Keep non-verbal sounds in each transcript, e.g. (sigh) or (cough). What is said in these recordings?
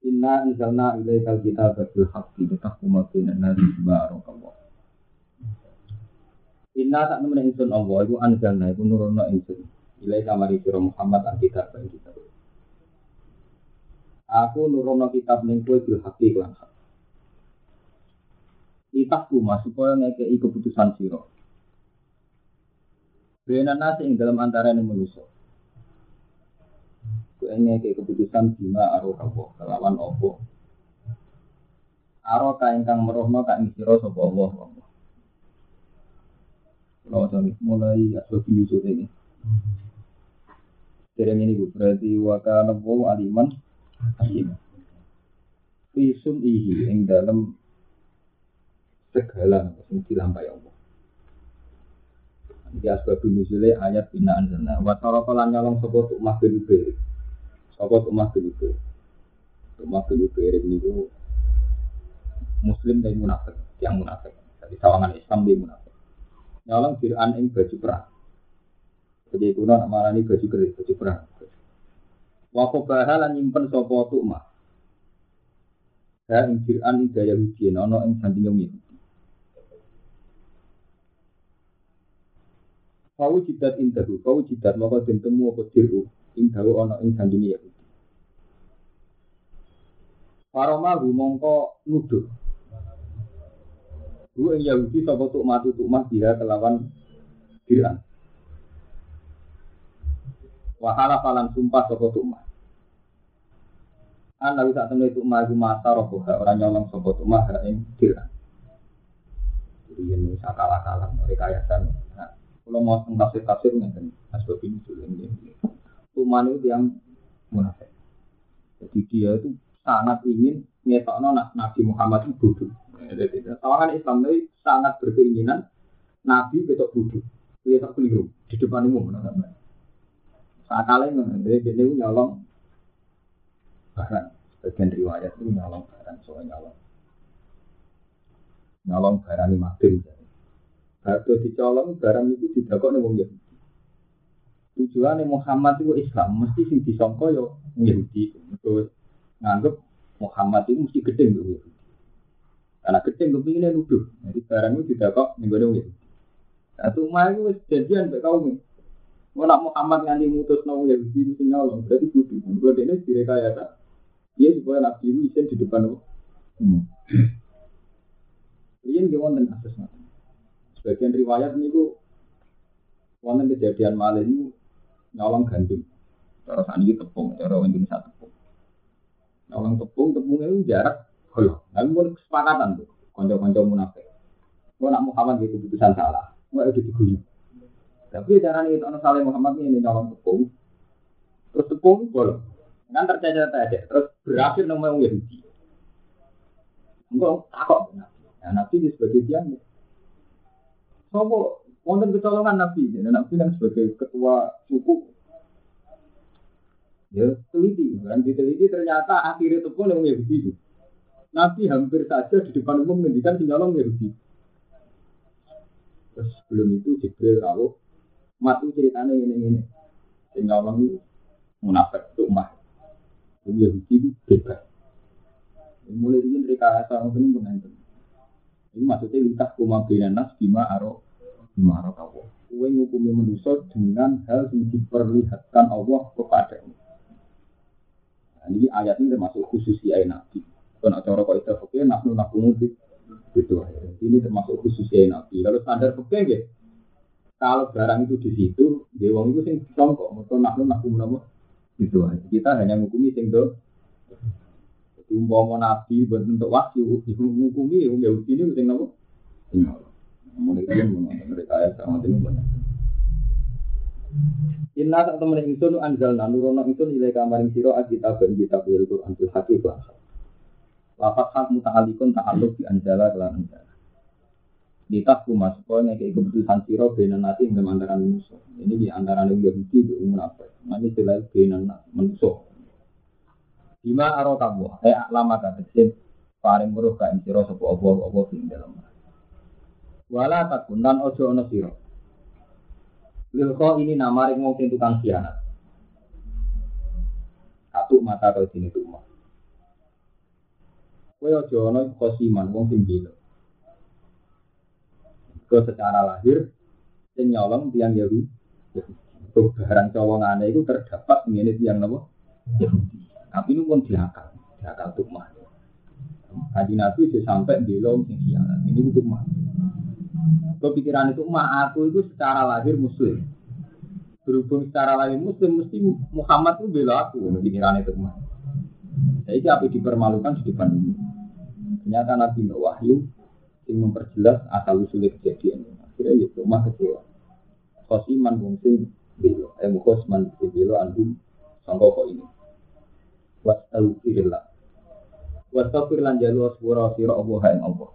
Inna anzalna ilaikal kitaba bil haqqi litahkuma bainan nasi bima arakallah. Inna tak nemen ingsun Allah iku anzalna iku nurono ingsun. Ilaika mari sira Muhammad an kitab ing kitab. Aku nurono kitab ning kowe bil haqqi lan hak. Litahkuma supaya ngekei keputusan sira. Bainan nasi ing dalam antarané manusia enge ke keputusan bima aro kawo kelawan opo aro ka ingkang merohno ka ing sira sapa Allah Kalau mulai asal ini sudah ini. Dereng ini berarti wakana wa aliman hakim. Fisun ihi ing dalam segala yang dilampai Allah. Di asbab nuzule ayat binaan sana. Wa tarafalan nyolong sapa tuk mahbil apa Ubay? Umar bin Ubay ini itu Muslim dan munafik, yang munafik. Jadi sawangan Islam dia munafik. Nyolong Fir'an ing baju perang. Jadi itu nak marani baju keris, baju perang. Wako bahalan nyimpen sopo tukma. Saya ing Fir'an ing daya ujian, ono yang Kau jidat indahu, kau jidat maka temu apa diru, ing dawu ana ing sandinge ya. Paroma mongko nuduh. Bu ing Yahudi sapa tuk matu tuk mah dia kelawan diran. Wahala falan sumpah sapa tuk mah. An lalu saat temen itu mah mata roh orang nyolong sapa tuk mah ing diran. Jadi ini sakala-kala mereka ya kan. Nah, kalau mau tafsir tafsir ngeten asbab ini dulu ini. Tuman itu yang munafik. Jadi dia itu sangat ingin ngetokno Nabi Muhammad itu bodoh. Tawangan Islam ini sangat berkeinginan Nabi bodoh. Dia tak keliru di depan umum. Saat kalian dia dia nyolong barang. Sebagian riwayat itu nyolong barang, soal nyolong. Nyolong barang ini mati. Kalau dicolong barang itu tidak kok nih Yahudi. Tujuannya Muhammad itu Islam, mesti sing disongko yo Yahudi. Terus nganggep Muhammad itu mesti gede gitu. Karena gede kepinginnya nuduh. Jadi barang itu tidak kok nih gue Satu mah itu jadian sampai kau nih. Mau nak Muhammad nganti mutus nong ya di sini nyolong. Berarti kudu. Gue ini direkayasa. Dia supaya nabi itu isen di depan lo. Hmm. Ini dia wonten kasus Sebagian riwayat ini gue wonten kejadian malah ini nyolong gandum. Cara sani tepung, cara Indonesia tepung. Orang tepung, tepungnya itu jarak kalau Tapi pun kesepakatan tuh, konco-konco munafik. Gua nak Muhammad gitu keputusan salah, gua itu diguyu. Tapi cara itu orang salah Muhammad ini nyolong tepung, terus tepung bolong. Kan tercacat aja, terus berakhir nama yang Yahudi. Enggak, takut. Nah, Nabi sebagai dia. Sopo, wonten kecolongan Nabi. Nabi kan sebagai ketua suku Ya, teliti. Dan diteliti ternyata akhirnya itu pun yang Yahudi itu. Nabi hampir saja di depan umum menghentikan sinyalong Yahudi. Terus sebelum itu Jibril tahu mati ceritanya ini ini. Sinyalong itu munafik itu mah. Yahudi itu bebas. Mulai ini mereka asal itu mengenai Ini maksudnya lintas kumabina nas bima aro bima aro kau. Kue ngukumi manusia dengan hal yang diperlihatkan Allah kepadamu. Nah, ini ayat ini termasuk khusus ya Nabi. Kalau cara kok itu oke, nafnu nafnu mungkin gitu. Ini termasuk khusus ya Nabi. Kalau standar oke, ya, kalau barang itu di situ, dewang itu sing disongkok. Mereka nafnu nafnu nafnu gitu. Kita hanya menghukumi sing do. Umpama Nabi bentuk wahyu, menghukumi ya Yahudi ini sing napa? Mulai dia mereka ayat sama benar. Inna tak temen ingsun anzalna nurono ingsun ilai kamaring sira kitab ben kitab il Quran fil haqiqah. Lafat hak muta'alikun ta'aluk di anjala kelan anjala. Litas kumas pokoknya kayak keputusan siro benan nanti yang antara manusia. Ini di antara Yahudi itu munafik. Ini istilah benan manusia. Bima aro kamu, eh lama kata sih paling muruh kain siro sopo obo obo di dalam. Wala takun dan ojo ono siro. Lilko ini nama ring wong tukang khianat. Satu mata kau sini tuh mah. Kue ojo ono kosiman wong sing gila ke secara lahir sing nyolong tiang Yahudi. Itu barang colongane itu terdapat ini tiang Yahudi. Tapi ini pun diakal, diakal tuh mah. Kaji Nabi sampai di lom sing Ini untuk mah. Kepikiran itu mah aku itu secara lahir muslim. Berhubung secara lahir muslim mesti Muhammad itu bela aku. Pikiran itu mah. Jadi apa dipermalukan di depan ini. Ternyata Nabi Wahyu sing memperjelas asal usul kejadian. Akhirnya ya cuma kecewa. Khosiman wong sing bilo, eh khosman bilo andum sangka kok ini. Wastaghfirullah. Wastaghfir lan jalu asbura Allah ing Allah.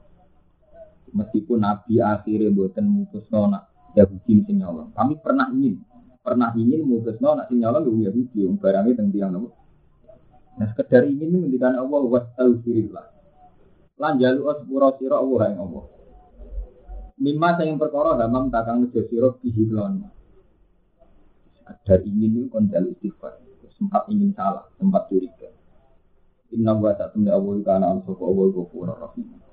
Meskipun Nabi akhirnya buatan mutus nona Yahudi sing nyolong. Kami pernah ingin, pernah ingin mutus nona sing nyolong Yahudi yang barangnya tentang tiang nopo. Nah sekedar ingin menghentikan Allah wastaghfirullah lan jalu sepura sira Allah ing Allah. Mimma sing perkara hamam takang nejo sira bihi. Sadar ingin itu kon jalu. Sempat ingin salah, sempat curiga. Inna wa ta'ala Allah kana an sapa Allah ghafur rahim.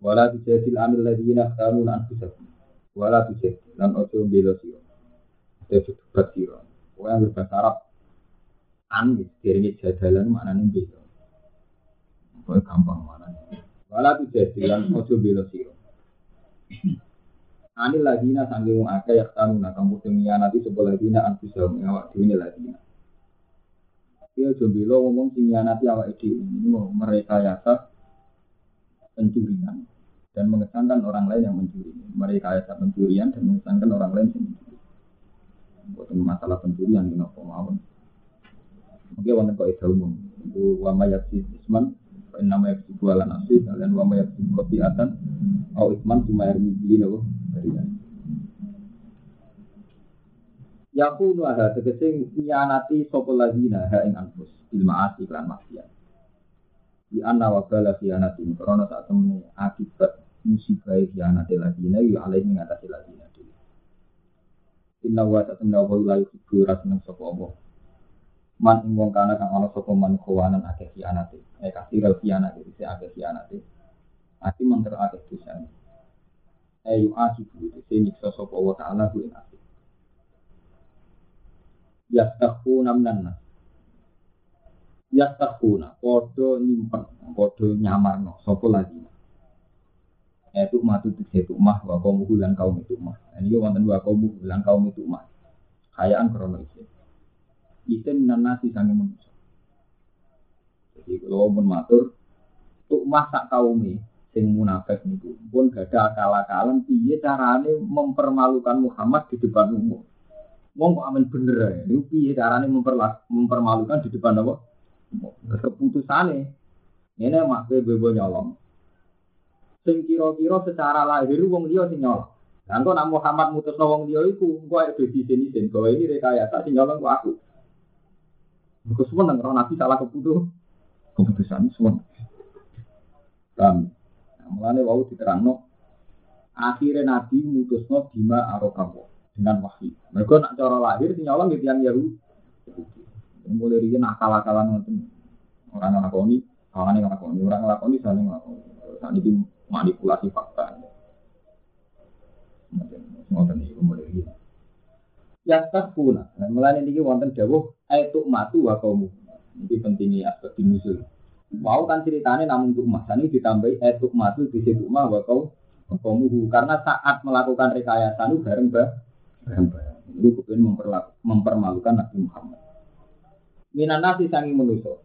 Wala tujadil amil ladina khamun anfusahum. Wala tujadil lan ojo bela sira. Ojo debat sira. Pokoknya berbahasa Arab an diringi jadalan maknanya bela. Pokoknya gampang mana. Wala tu jadilan ojo belo siro. Ani ladina sange wong akeh tanu nak kamu dunia nanti sebelah dina anfusa ngawak dhewe ladina. Dia ojo belo ngomong sing nanti awak ini mereka yasa pencurian dan mengesankan orang lain yang mencuri. Mereka yasa pencurian dan mengesankan orang lain yang mencuri. Bukan masalah pencurian di nopo mawon. Mungkin wanita kok itu umum. Itu wama yaksi isman nama yang disebut ala nafsi kalian wa mayat kopi atan au ikman cuma air mimpi nopo dari Yaku nu ada tegese nyanati sopo lagi nah ing anfus ilma asik maksiat. Di anna wa bala khianati karena saat temene akibat musibah khianati lagi nah ya alih mengatasi lagi nah Inna wa ta'ala wa la yuhibbu rasnan sopo Allah. Man ing wong kana kang ana sapa man khawanan akeh khianate eh kasira khianate isi akeh khianate ati mangker akeh dosane. Eh yu aki bu isi nyiksa sapa wa ta'ala ku ing ati. Yastakhuna minan nas yastakhuna padha nyimpen padha nyamarno sapa lagi itu matu itu mah wa kaum lan kaum itu mah ini wonten wa kaum lan kaum itu mah kayaan krono isi isin minan nasi sange manusia. Jadi kalau pun matur, untuk masak kaum sing munafik niku pun gak ada akal-akalan piye carane mempermalukan Muhammad di depan umum. Wong kok amin bener ya. Niku piye carane mempermalukan di depan apa? Keputusane ini mak bebo nyolong. Sing kira-kira secara lahir wong dia sing nyolong. Dan kok Muhammad mutus wong dia iku, engko ae di sini bahwa ini rekayasa sing nyolong aku. Mereka semua nang Nabi salah keputusan, keputusan semua. Kami. Nah, mulane wau diterangno akhirnya Nabi mutusno bima arokawo dengan wahyu. Mereka nak cara lahir si nyolong gitu yang Yahudi. Mulai dia nakal-akalan ngoten orang ngelakoni, orang ngelakoni, orang ngelakoni saling ngelakoni. Saat ini manipulasi fakta. Ngoten itu mulai dia yastafuna. Nah, mulane niki wonten dawuh aitu matu wa kaumu. Ini pentingnya aspek dimusul. Mau kan ceritanya namun untuk mas ini ditambahi aitu matu di situ mah wa kau kaumuhu karena saat melakukan rekayasa itu bareng bareng bareng. Itu kemudian mempermalukan Nabi Muhammad. Minan nasi sangi manusia.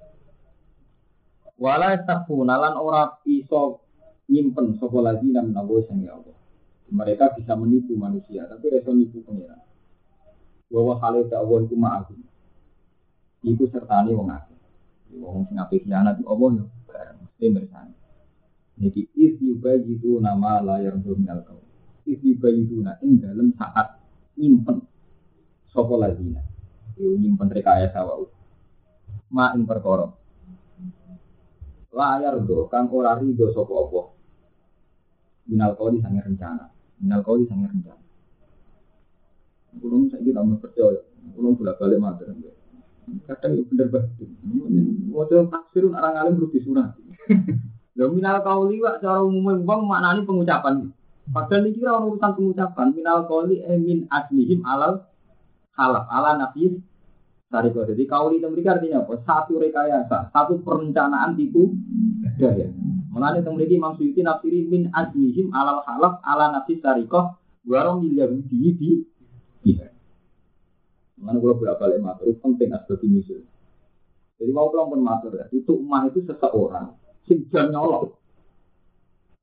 Wala yastafuna lan ora iso nyimpen sapa lagi nang nawa sang Allah. Mereka bisa menipu manusia, tapi reso nipu pengiran bahwa hal itu Allah itu ma'akum. Itu sertani wong akeh. Wong sing apik khianat Allah yo bareng mesti mirsani. Niki is yubayitu nama layar minal kau. Is yubayituna ing dalem saat nyimpen sapa lazina. Yo nyimpen rekayasa wae. Ma ing perkara. Layar do kang ora rido sapa apa. Minal kau di sange rencana. Minal kau di sange rencana. Kulo saiki tambah percaya. Kulo bolak-balik matur. Kadang bener banget. Wadah tafsir orang alim perlu disunat. Lo minal kauli wak cara umumnya uang maknani pengucapan. Padahal ini kira urusan pengucapan. Minal kauli emin aslihim alal halaf ala nafis tariko. Jadi kauli itu mereka artinya apa? Satu rekayasa, satu perencanaan tipu daya. Mulanya itu mereka Imam Suyuti nafsiri min aslihim alal halaf ala nafis tariko. Warung miliar di di Mana kalau bolak balik matur penting asbab misil. Jadi mau pulang pun matur ya. Itu umah itu seseorang jam nyolong.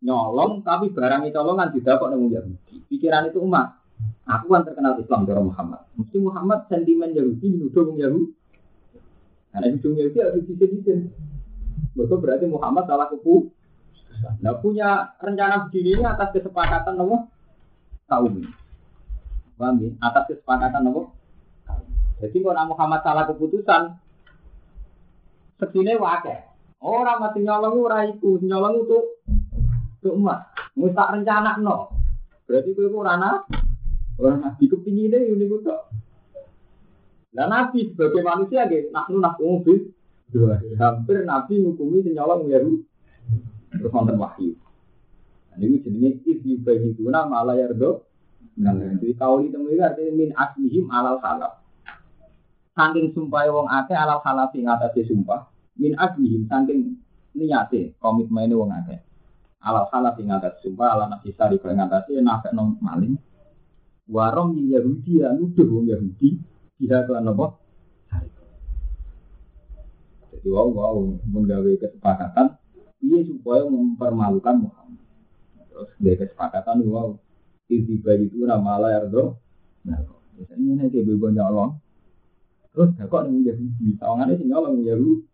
Nyolong tapi barang itu colongan tidak kok nemu Yahudi. Pikiran itu umah. Aku kan terkenal Islam dari Muhammad. Mesti Muhammad sentimen Yahudi wong Yahudi. Karena itu Yahudi harus disedihin. Mereka berarti Muhammad salah kepu. Nah punya rencana begini ini atas kesepakatan kaum ini. Paham ya? Atas kesepakatan nopo jadi kalau Muhammad salah keputusan, segini wakil. Orang mati nyolong ora iku, nyolong itu itu emas. Musak rencana no. Berarti itu rana orang nabi kepinginnya ini gue Dan nabi sebagai manusia gitu, nak nak mobil, hampir nabi ngukumi nyolong ya terus nonton wahyu. Nah, ini jenisnya ibu bagi itu nama ala yardo. Nah, jadi kau itu artinya min aslihim alal halal. Saking sumpah wong akeh alal halafi ngatasi sumpah. Min azmihim saking niate komitmen wong akeh. Alal halafi ngatasi sumpah ala nafsi sari kaya ngatasi nafek nom maling. Warong yin Yahudi ya nuduh wong Yahudi. Tidak kelan apa? Jadi wow wow menggawe kesepakatan. Iya supaya mempermalukan Muhammad. Terus dari kesepakatan wow. Tiba itu nama Allah Erdo. Nah, misalnya ini kayak bebo nyolong. Terus kok ning Yahudi, sawangane sing nyolong Yahudi.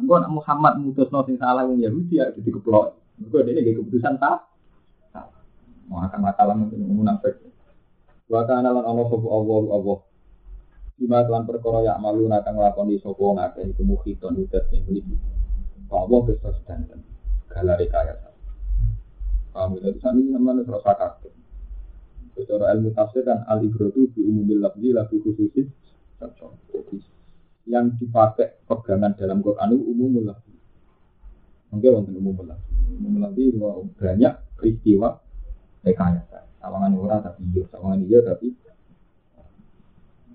Engko nak Muhammad mutus sing salah wong Yahudi ya jadi keplok. Engko dene nggih keputusan tak. Mau akan masalah mungkin munafik. Wa kana lan Allah sapa Allah Allah. Bima perkara ya malu nakang lakoni sapa ngakeh iku muhiton udat ning mriki. Allah bisa sedanten. Galare kaya. Paham itu sami sampeyan terus sakit. Secara ilmu tafsir kan al-ibratu bi umumil lafzi la bi khususis jadi yang dipakai pegangan dalam Quran itu umum lagi. Mungkin wonten umum lagi. Umum lagi banyak peristiwa rekayasa. Sawangan ora tapi iya, sawangan iya tapi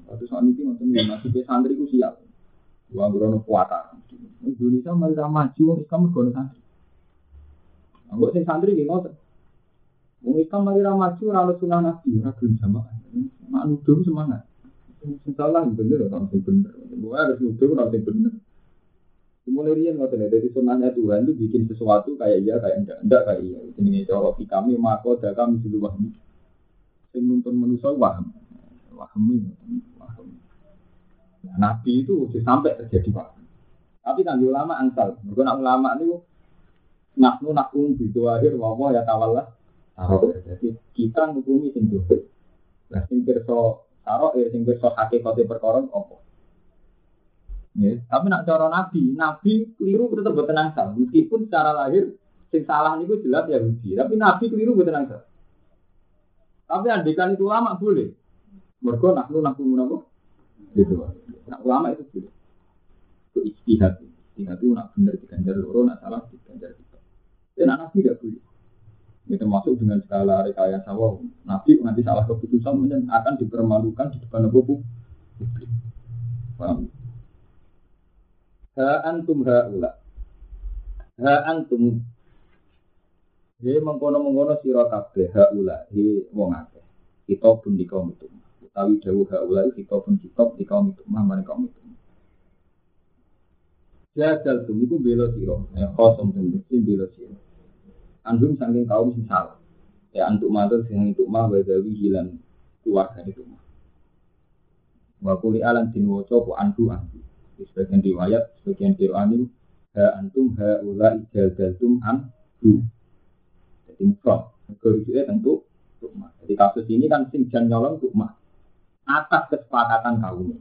Waktu soal ini nonton yang masih ke santri ku siap. Gua grono kuata. Indonesia mari maju, Islam mergono santri. Anggap sing santri nggih ngoten. Wong Islam mari maju ora sunah nabi, ora gelem jamaah. Mak nuduh semangat. Salah bener orang sing bener. Gue harus nuduh orang sing bener. Mulai rian tahu dari sunahnya Tuhan itu bikin sesuatu kayak iya kayak enggak enggak kayak iya. Ini kalau kami mako kami sudah wahmi. Sing nuntun manusia waham, wahmi, waham. Nah, Nabi itu sampai terjadi pak. Tapi kan ulama angsal. Bukan ulama itu naknu nakum itu akhir wawah ya tawallah. Jadi kita ngukumi sing dosa. Nah sing pirsa Karo ya sing wis hakikate perkara apa. Ya, tapi nak cara nabi, nabi keliru tetap boten angsal. Meskipun secara lahir sing salah niku jelas ya Yahudi, tapi nabi keliru boten angsal. Tapi andikan itu lama boleh. Mergo nak lu nak apa? Gitu. Nak ulama itu boleh. Itu istihad. Istihad itu nak benar diganjar loro, nak salah diganjar kita. Dan nak nabi tidak boleh. Ini termasuk dengan skala rekayasa wow. Nabi nanti salah keputusan akan dipermalukan di depan publik. Paham? Ha antum ula. Ha antum He mengkono-mengkono sira kabeh ula. he wong akeh. Kita pun di kaum itu. Utawi dawuh ula kita pun kitab di kaum itu, mah kaum itu. Jadal tum bela sira, ya kosong tum bela sira. Anjum saking kaum sing salah. Ya antuk matur sing itu mah wadawi hilang keluarga itu mah. Wa kuli alan din waca po andu andu. Sebagian riwayat, sebagian riwayat ha antum ha ula ijazaltum an du. Jadi mufrad. Mereka tentu tukma. Jadi kasus ini kan sing jan nyolong tukma. Atas kesepakatan kaum.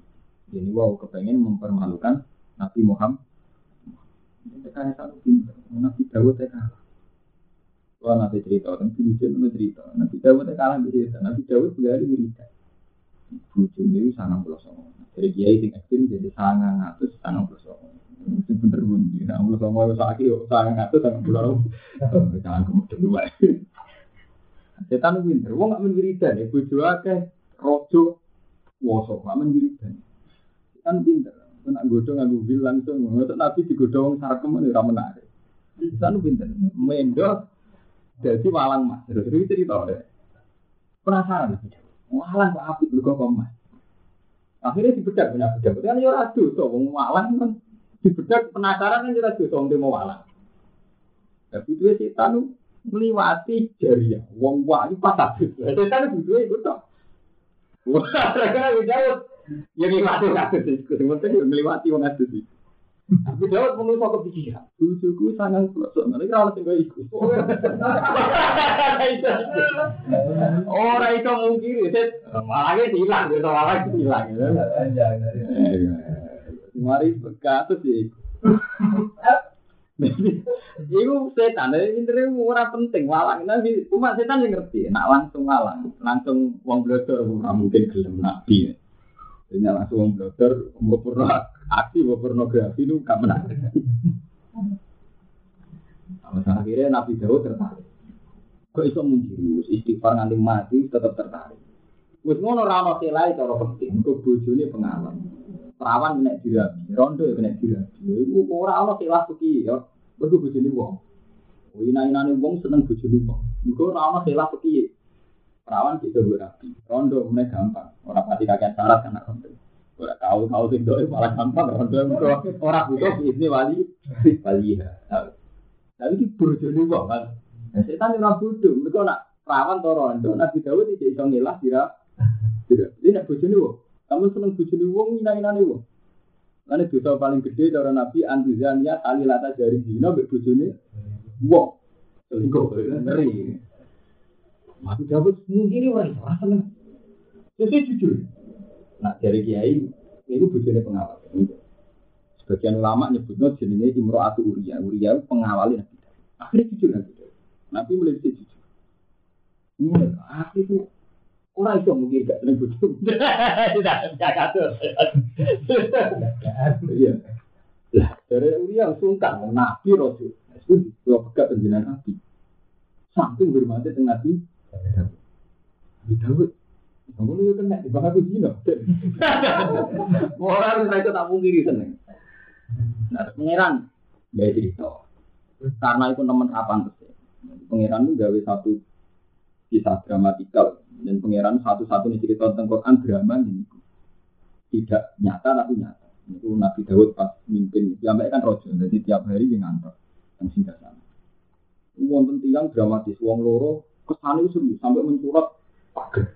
Jadi wow kepengen mempermalukan Nabi Muhammad. Mereka satu pintar. Nabi Dawud kalah. Wah nanti cerita, tapi lucu nanti cerita. Nabi Dawud kalah cerita. Nabi Dawud berari wiridan. Lucu ini sangat pulau. Jadi kiai sing ekstrim jadi sangat ngatus sangat pulau. Itu bener pun. Nah, pulau songo itu sakit, sangat ngatus sangat pulau. Jangan kemudian dua. Setan pinter, wong gak menwiridan ya, bojo akeh, rojo, woso, gak menwiridan. Setan pinter, nak godong nganggo bil langsung, ngotot nabi digodong sarkem ora menarik. Setan pinter, mendo jadi walang mas, terus itu cerita deh. Penasaran, walang kok api kok mas. Akhirnya dibedak punya bedak, kan ya radu, so wong kan dibedak penasaran kan ya radu, so mau walang. Tapi itu setan meliwati jariah. Wong ini pas habis. Setan butuh itu toh. Wah, (laughs) mereka jauh. Ya meliwati kasus itu. Sementara meliwati wong kasus itu. Aku jawab menurut aku pikiran. Tujuku sangat pelosok. Nanti kalau ikut. Orang itu mungkin. Malah hilang. Malah hilang. Mari kasus sih. (laughs) Iku setan, intinya ora penting walang. Nabi cuma setan yang ngerti. Nak langsung walang, langsung wong blodor ora mungkin gelem nabi. Jadi langsung wong blodor, mau pernah aksi, mau pornografi itu gak menarik. Akhirnya Nabi Dawud tertarik. Kok iso menjurus istighfar nganti mati tetap tertarik. Wis ngono ra ono selai cara penting, kok bojone pengalaman perawan kena dirabi, rondo kena dirabi. Iku ora khilaf iki ya. Mergo bojone wong. Ina-inane wong seneng bojone wong. Mergo ora khilaf iki. Perawan bisa berapi, rondo mulai gampang. Ora pati kakek syarat kan rondo. Ora tahu tahu sing doe malah gampang rondo mergo ora butuh ini wali wali ya. Tapi iki bojone wong kan. Nah, setan ora bodoh, mergo nak perawan to rondo, Nabi Dawud tidak iso ngilah dira. Tidak. Ini nak bojone wong. Kamu seneng bujuni wong ina-inane wong. Lalu dosa paling gede cara Nabi antuzania kali lata jari zina mbek bojone wong. Selingkuh ngeri. Mati dapat mungkin orang ora seneng. Saya jujur. Nah dari kiai itu bojone pengawal. Sebagian ulama nyebutnya jenenge Imro'atu Uriya. Uriya pengawalin Nabi. Akhirnya jujur Nabi. Nabi mulai jujur. Ini akhirnya Orang itu mungkin gak seneng bojo. Tidak, gak katur. Iya. Lah, dari Uriah sungkan, Nabi Rasul. Itu kalau pegat penjenan Nabi. Samping bermati dengan Nabi. Dawud. Kamu itu kena, di bawah aku zina. Orang itu tak mungkin seneng. Nah, pengiran. Ya cerita. Karena itu teman kapan terus. Pengiran itu gawe satu kisah dramatikal dan pangeran satu-satunya cerita tentang Quran drama ini tidak nyata tapi nyata itu Nabi Dawud pas mimpin sampai kan rojo jadi tiap hari dia ngantor yang singgah sana wonten tiang dramatis wong loro kesan itu sampai mencurat pagar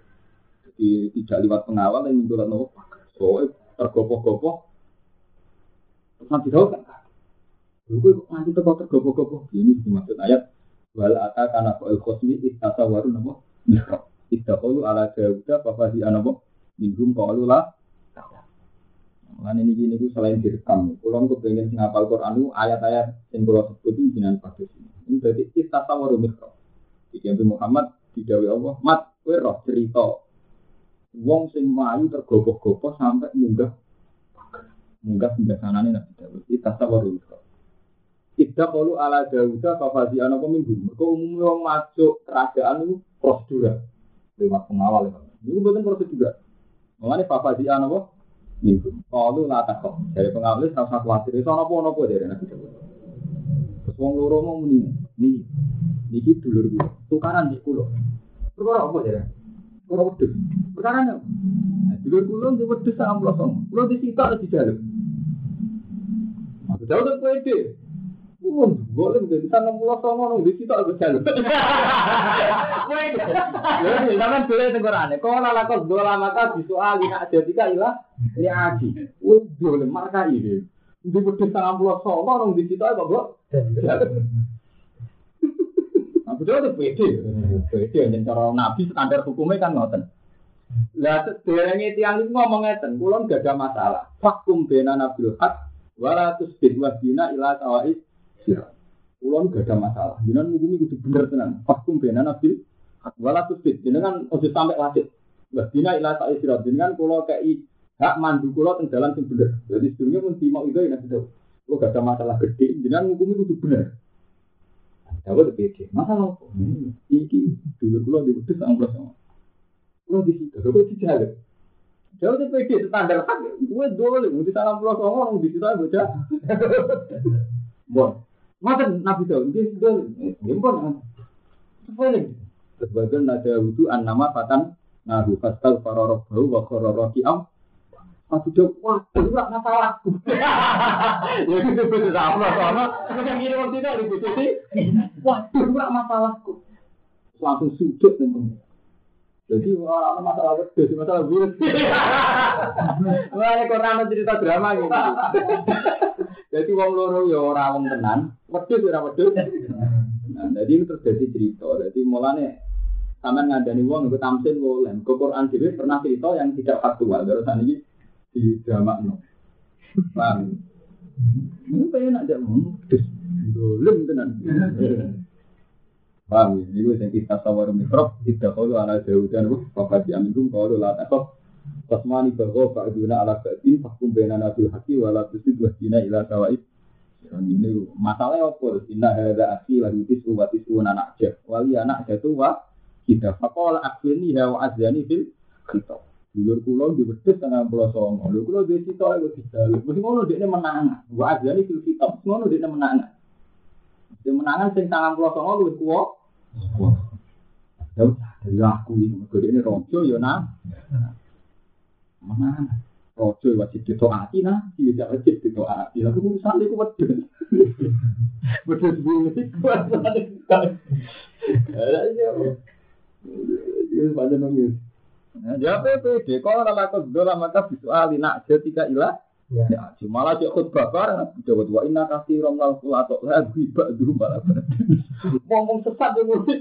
jadi tidak lewat pengawal yang mencurat nopo pagar soalnya tergopoh-gopoh. Terus Nabi Dawud kan? Lalu kok nanti tergopoh-gopoh? Ini dimaksud ayat wal ata kana fa'il khosmi istata waru napa mihrab Ida kalu ala Dawuda Bapak di anabo Minggum kalu lah Lan ini gini itu selain direkam. Kulon kepengen sing hafal Quran ayat-ayat yang kalau sebut itu pada sini. Ini berarti kita tawaru mikro. Jadi Nabi Muhammad didawi Allah Mat, kue roh cerita. Wong sing mayu tergopoh-gopoh sampai munggah Munggah singgah sanane Nabi Dawud. Mikro Tidak kalau ala Dawuda di anabo Minggum Mereka umumnya orang masuk kerajaan itu prosedural lewat pengawal ya. Ini bukan. Mengenai papa di anak apa? Kalau lah kok dari pengawal itu sama khawatir. Itu apa apa dari nabi Terus wong loro mau muni, nih, niki dulur gue, tukaran di kulo. perkara apa ya? Perkara wedus. Perkara apa? Dulu kulon di wedus sama melosong. Kulon di sita atau di jaluk? Jauh dan kue itu. Kulon juga lah di sita sama melosong. Kulon di sita atau di jaluk? Kue itu. Sama dulu yang tenggorane. Kau lala kau dua lama kau di soal jadika ilah. Ini aji. Kulon dua lima kaya ini. Di wedus sama melosong. Kulon di sita? Aku tuh tuh pede, pede. Yang cara nabi standar hukumnya kan ngoten. Lah derenge tiang itu ngomong ngeten, kula gak ada masalah. Fakum bena nabil hak walatus bin wabina ila sira. Kula gak ada masalah. Jenengan mungkin kudu bener tenan. Fakum bena nabil hak walatus bin jenengan ojo sampai lanjut. Wabina ila tawais sira. Jenengan kula kei hak mandu kula teng dalan sing bener. Jadi sebelumnya mun mau itu ya sudah. Kula gak ada masalah gede. Jenengan mungkin kudu bener. Dapat pede. Masalah apa? Iki dulu kula diutus angklos sama. Lo di situ, lo di jalan. Jauh di PD standar hak, gue dole, mau di salam pulau songo, di situ bocah. Bon, mata nabi tahu, dia sudah, dia bon. Sebenarnya, sebagian nada wudhu an nama fatan nahu fastal farorok bau wa kororoki Aku jawab, wah, itu gak masalahku. (laughs) Ya itu betul sama sama. Kemudian gini waktu itu BCC, wah, itu gak masalahku. Langsung sujud teman jadi orang masalah wedus, masalah virus. (laughs) Wah, ini Quran cerita drama gitu. (laughs) Jadi wong loro ya ora wong tenan, wedus ora wedus. Nah, jadi ini terjadi cerita. Jadi mulane sampean ngandani wong iku tamsin boleh. Ke Quran dhewe pernah cerita yang tidak faktual. Terus ini di drama no. Paham? Ini pengen wong wedus. Dolem tenan. Paham? Ini yang kita sawar mikrob, tidak kalau ala jauh dan wah, bapak diambil kalau lah takut. Tasmani bahwa Pak Duna ala Ba'din Fakum bena nabil haki wala tusid wahina ila kawaid Ini masalahnya apa? Inna hadha akhi lagu tisu wa tisu anak jah Wali anak jatuh wa kita Fakola akhirni hawa azani fil khitab Dulur kulo di wedhus tengah pulau songo. Dulur kulo di situ ayo bisa Mesti ngono dia menang Wa azani fil khitab Ngono dia menang Dia menangan sing tangan pulau songo lu kuwo dari aku ini, gue ini rojo ya nah, mana rojo wajib ditoati nah, tidak wajib ditoati. Lalu urusan itu wedus, wedus bumi, Ini panjang nangis. Ya PPD, kalau lakukan dola maka visuali nak ketika ilah. Ya, malah cek khutbah bareng, coba dua ina kasih romal kulato lah riba dulu malah. (laughs) Ngomong sesat yang ngulik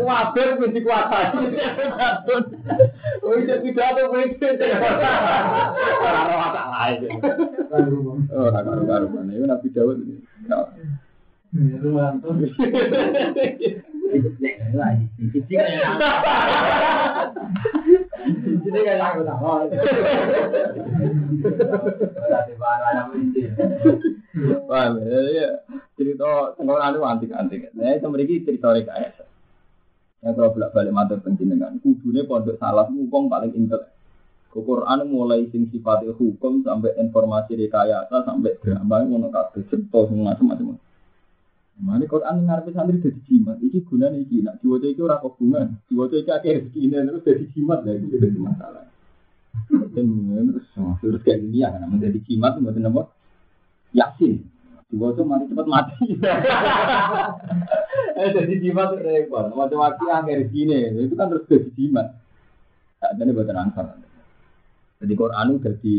wabar mesti kuasai oh iya tidak ada mesti karo apa lain. Oh karo mana itu nabi Dawud ini (laughs) kan tak mau. Wah, ya cerita tengok anu antik-antik. Nah, itu memiliki cerita rekayasa. Yang kalau bolak balik matur penjenengan, kudune pondok salah ngupong paling intel. Quran mulai sing sifatnya hukum sampai informasi rekayasa sampai drama ngono cerita semua. Mana Quran ngarepe santri dadi jimat. Iki gunane iki nak diwaca iki ora hubungan. Diwaca iki akeh rezekine terus dadi jimat lah itu jadi masalah. Dan terus terus kayak gini ya kan menjadi jimat mboten apa? Yasin. Diwaca mari cepat mati. (laughs) Eh jadi jimat repot. Macam-macam akeh rezekine. Itu kan terus dadi jimat. Tak jadi buatan angkar. Jadi Quran itu jadi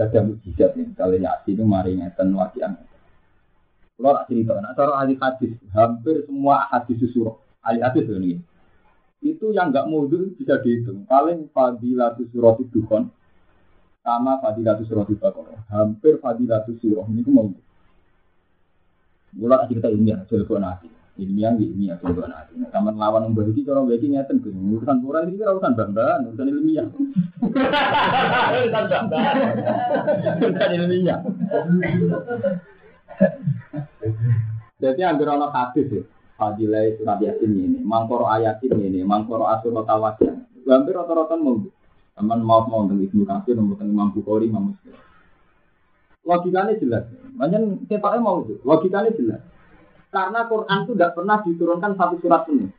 ada mujizat nih. Kalau Yasin itu mari ngeten wakian. Kalau tak cerita, nah cara ahli hadis, hampir semua hadis surah, ahli hadis ini, itu yang nggak mundur bisa dihitung. Paling fadilatus surah itu kan, sama fadilatus surah itu hampir fadilatus surah ini itu mau. Mulai cerita ilmiah, telepon nanti. Ilmiah, ilmiah, telepon nanti. Taman lawan yang berhenti, orang berhenti ngeten, urusan Quran ini urusan banggaan, urusan ilmiah. (laughs) urusan banggaan, urusan ilmiah. (laughs) Jadi yang berono hadis ya, fadilah surat yasin ini, mangkoro ayatin ini, mangkoro asurat tawajan. Hampir rata-rata mau, teman mau mau tentang ibnu kasir, mau tentang imam bukhari, imam muslim. Logikanya jelas, banyak kita mau itu, logikanya jelas. Karena Quran itu tidak pernah diturunkan satu surat penuh.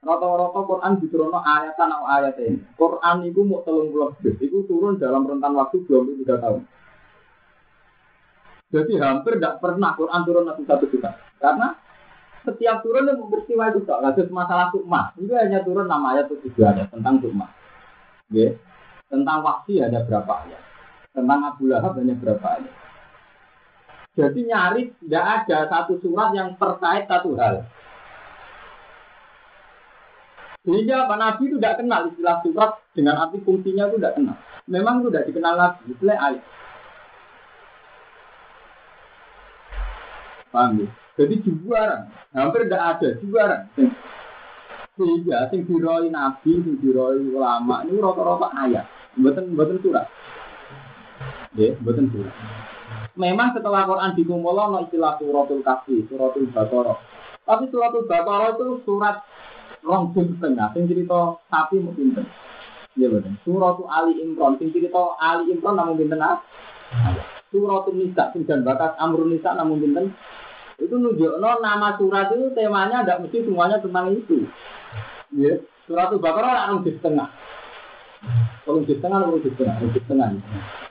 Rata-rata Quran diturunkan ayatan atau ayat ini. Quran itu mau telung puluh itu turun dalam rentan waktu 23 tahun. Jadi hampir tidak pernah Quran turun nabi satu juta. Karena setiap turun itu peristiwa itu tak. Kasus masalah sukma. Itu hanya turun nama ayat itu tujuh ayat tentang sukma. Ya. Tentang waksi ada berapa ayat. Tentang Abu Lahab hanya berapa ayat. Jadi nyaris tidak ada satu surat yang terkait satu hal. Sehingga Pak Nabi itu tidak kenal istilah surat dengan arti fungsinya itu tidak kenal. Memang itu tidak dikenal lagi. Istilah ayat. Paham ya? Jadi juara, hampir tidak ada juara. Sehingga sing diroi nabi, sing diroi ulama ini rata-rata ayat, buatan buatan surat. Ya, buatan surat. Memang setelah Quran dikumpul no istilah suratul kafi, suratul baqarah. Tapi suratul baqarah itu surat rong setengah, sing cerita sapi mungkin pinten. Ya betul. Suratul Ali Imran, sing cerita Ali Imran namun pinten ah? Suratul Nisa, dan bakas Amrun Nisa namun pinten itu nunjukno nama surat itu temanya tidak mesti semuanya tentang itu. Ya, surat Al-Baqarah orang di setengah. Kalau di setengah, kalau di setengah, di setengah.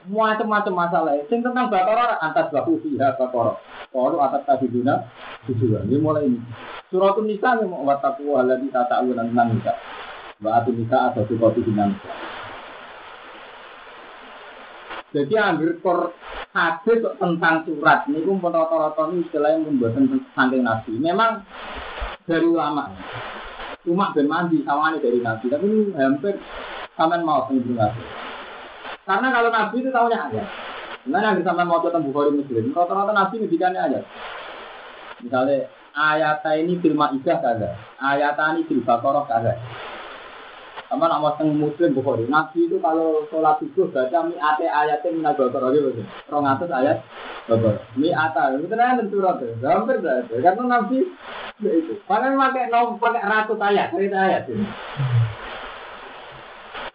Macam-macam masalah. Sing tentang Baqarah atas baku fiha Baqarah. Kalau atas tadi guna tujuan. Ini mulai ini. Surat Nisa ini mau wataku alladhi tata'awunan tentang Nisa. Ba'atu Nisa atau surat Nisa. Jadi ambil kor hadis tentang surat ini pun rata-rata ini istilah yang membuat saking nabi. Memang dari ulama. Cuma ben mandi ini dari nabi, tapi ini hampir sampean mau sendiri nabi. Karena kalau nabi itu tahunya aja. Nah, yang sampean mau tentang Bukhari Muslim, rata-rata nabi ngedikannya aja. Misalnya ayat ini fil Maidah kagak, ayat ini fil Baqarah kagak. Sama nama teng muslim Bukhari. Nabi itu kalau sholat subuh baca mi ate ayatnya minal bakar aja betul. Rong atas ayat bakar. Mi ata. Itu tentu surat. Hampir dah. Karena Nabi ya itu. Pakai pakai nom pakai ratus ayat, cerita ayat ini.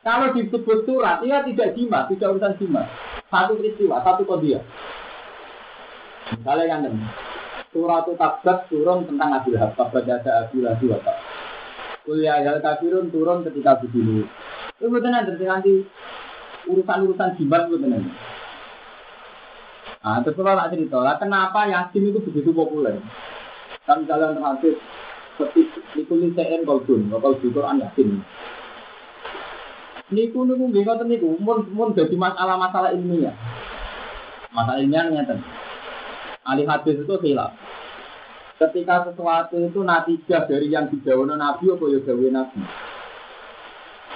Kalau disebut surat, ia tidak jimat, tidak urusan jimat. Satu peristiwa, satu kodiah. Misalnya kan surat itu tabat turun tentang Abu Lahab, tabat ada Abu Lahab Kuliah hal kafirun turun ketika begini. Itu betul nanti nanti urusan-urusan jimat betul nanti. Nah, terus kalau cerita, lah kenapa Yasin itu begitu populer? Kan jalan terhadap seperti nikuli CN Kolbun, kalau di Quran Yasin. Niku niku bingung niku, mun mun jadi masalah-masalah ilmiah. Masalah ilmiah ternyata. Ahli hadis itu hilang ketika sesuatu itu natijah dari yang dijawa Nabi atau ya jawa Nabi?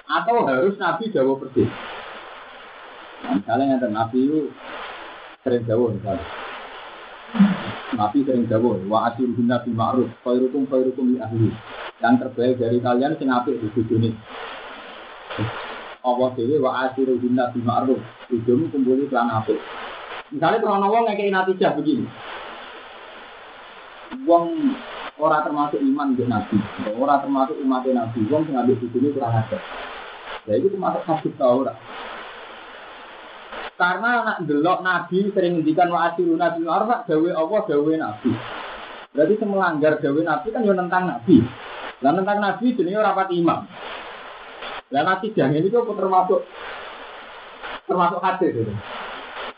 Atau harus Nabi jawa persis nah, misalnya yang Nabi itu sering jawa misalnya. Nabi sering jawa wa asyur Nabi ma'ruf khairukum khairukum li ahli. Yang terbaik dari kalian sing apik di dunia Allah dewi wa asyur Nabi ma'ruf. Ujungmu kumpuli kelan apik. Misalnya kalau wong ngekei natijah begini wong ora termasuk iman di nabi, ora termasuk umat nabi, wong sing ambil ini kurang ajar. Ya itu termasuk kasus ora. Karena nak delok nabi sering ngendikan wa asiru nabi arfa dawe Allah dawe nabi. Berarti semelanggar nabi kan yo nentang nabi. Lah nentang nabi jenenge ora pati imam. Lah nanti jangan itu termasuk termasuk hadis itu.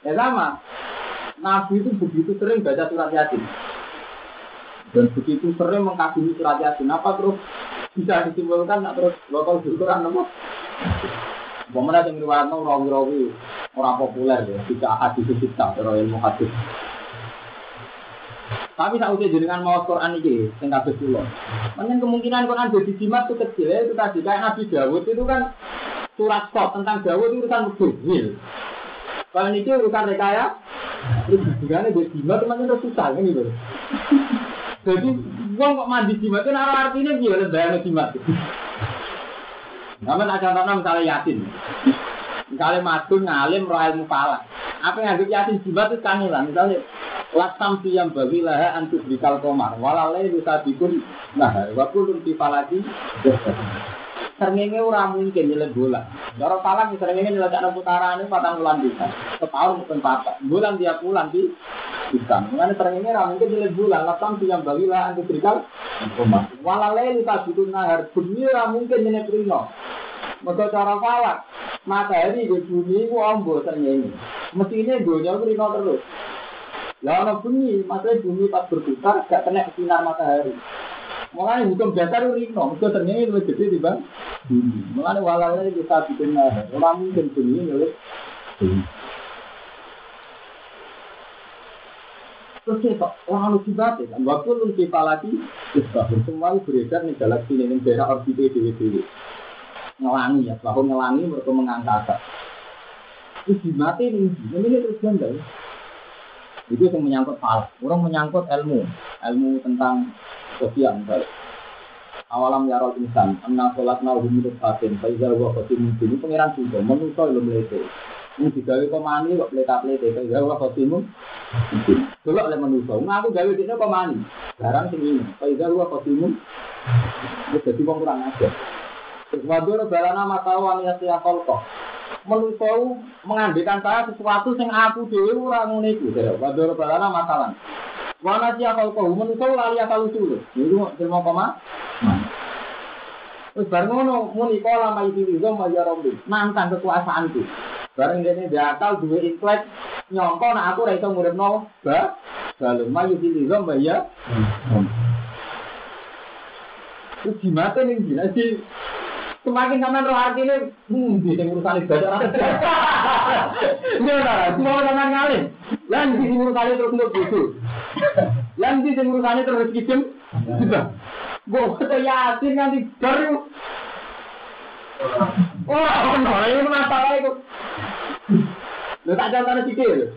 Ya sama. Nabi itu begitu sering baca surat Yasin dan begitu sering mengkagumi surat yasin apa terus bisa disimpulkan tak terus bakal kan nopo Bagaimana yang riwayat rawi-rawi orang populer ya, tidak hadis kita kalau ilmu hadis. Tapi saat usia dengan mau Quran ini, yang kabeh pulau. Mungkin kemungkinan Quran jadi jimat itu kecil ya, itu tadi kayak Nabi Dawud itu kan surat stop tentang Dawud itu urusan mubin. Kalau ini urusan rekaya, itu juga nih jimat itu susah kan gitu. Jadi uang kok mandi jimat itu nara artinya gimana bayar jimat. Namun ada contohnya misalnya yatin. Misalnya madun ngalim roh ilmu. Apa yang ada yatin jimat itu kangilan. Misalnya lasam yang bagi lah antus bikal komar. Walalai bisa bikun. Nah, wakulun lagi. Sernginge ora mungkin nyelek bola. Cara palang sernginge nyelek putaran ini patang bulan bisa. Setahun mungkin patah. Bulan tiap bulan di bisa. Mengenai sernginge ora mungkin nyelek bulan. Lapang yang bagilah anti serikal. Walalai luka butuh nahar. Bumi ora mungkin nyelek rino. Mereka cara falak. Matahari di bumi itu ombo sernginge. Mesti ini dunia rino terus. Lah bumi, maksudnya bumi pas berputar gak kena sinar matahari. Mulane hukum dasar itu rino, mergo ternyata lebih gede di bang. Mulane walau ini bisa bikin orang mungkin bumi ini oleh Terus kita orang lucu banget kan, waktu lu kita lagi, semua itu beredar nih galaksi ini daerah orbit dewi-dewi. Ngelangi ya, bahwa ngelangi mereka mengangkat. Terus dimati nih, ini terus ganda Itu yang menyangkut hal, orang menyangkut ilmu, ilmu tentang sosial misalnya. Awalam yarol insan, anna sholat nauhu minut fatin, faiza wa khotim ini pengiran juga, menusau ilmu melete. Ini digawe komani kok pleta-plete, faiza wa khotimu Dulu oleh manusia, nah aku gawe dia komani. Barang sing ini, faiza wa khotimu Terus jadi kurang aja. Wadur balana matawan ya siya kolkoh manusia mengambilkan saya sesuatu yang aku dewi ora ngono iku. Wadur balana masalah. Wana si akal kau, manusia lali akal usul. Itu terima koma. Terus bareng ngono, muni kola mai diri zo mai rombi. Nantang kekuasaanku. Bareng dia akal dua intelek nyongko nak aku ra iso nguripno ba balung mai diri zo mai ya. Terus gimana nih gila sih? Semakin sampean roh artine, hmm, di sing urusan ibadah ora. Iya ora, (laughs) semua sampean ngalih. Lan sing urusan terus untuk. Lan di sing urusan terus kijem. Gue kata yasin nanti baru. Wah, ono ini masalah itu. Lu tak sikit lho.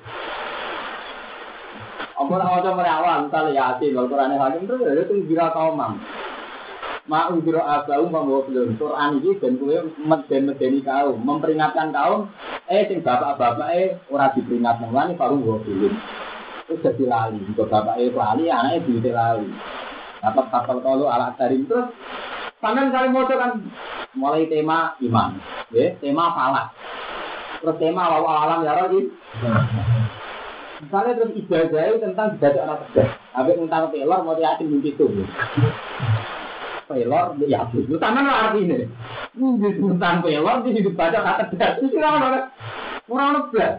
Apa nak wajah merawat, misalnya yasin, Al-Quran Hakim itu, itu kira kaum mam. Mau biro abau membawa belum Quran ini dan kue meden medeni kaum memperingatkan kaum eh sing bapak-bapak eh ora diperingat nang baru bawa belum itu jadi lali. Jika bapak eh lali anaknya duit lali. Dapat kapal kalau alat dari terus sampean kali mau kan? Mulai tema iman. Ya tema falak terus tema lawa alam ya lagi misalnya terus ijazah tentang dibaca anak kerja habis tentang pelor mau yakin mimpi itu pelor yakin. Lu tangan lah artinya. Di tentang pelor di hidup baca kata tidak. Itu kan orang orang.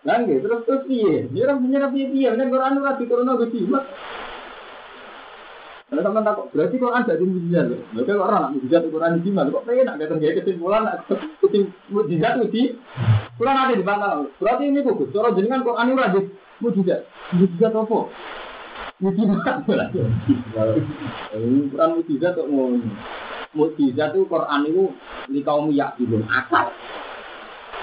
Lan gitu terus terus piye? Nyerap nyerap piye piye? Kan Quran ora diturunno ke jimat. Kalau teman takut, berarti Quran jadi mujizat. Mereka orang nak mujizat Quran di jimat. Kok pengen nak datang kesimpulan nak mujizat mesti. Quran ada di bantah. Berarti ini kok. Cara jenengan Quran ora di mujizat. Mujizat apa? Mujizat berarti. Quran mujizat kok ngono. Mujizat itu Quran itu di kaum yakin akal.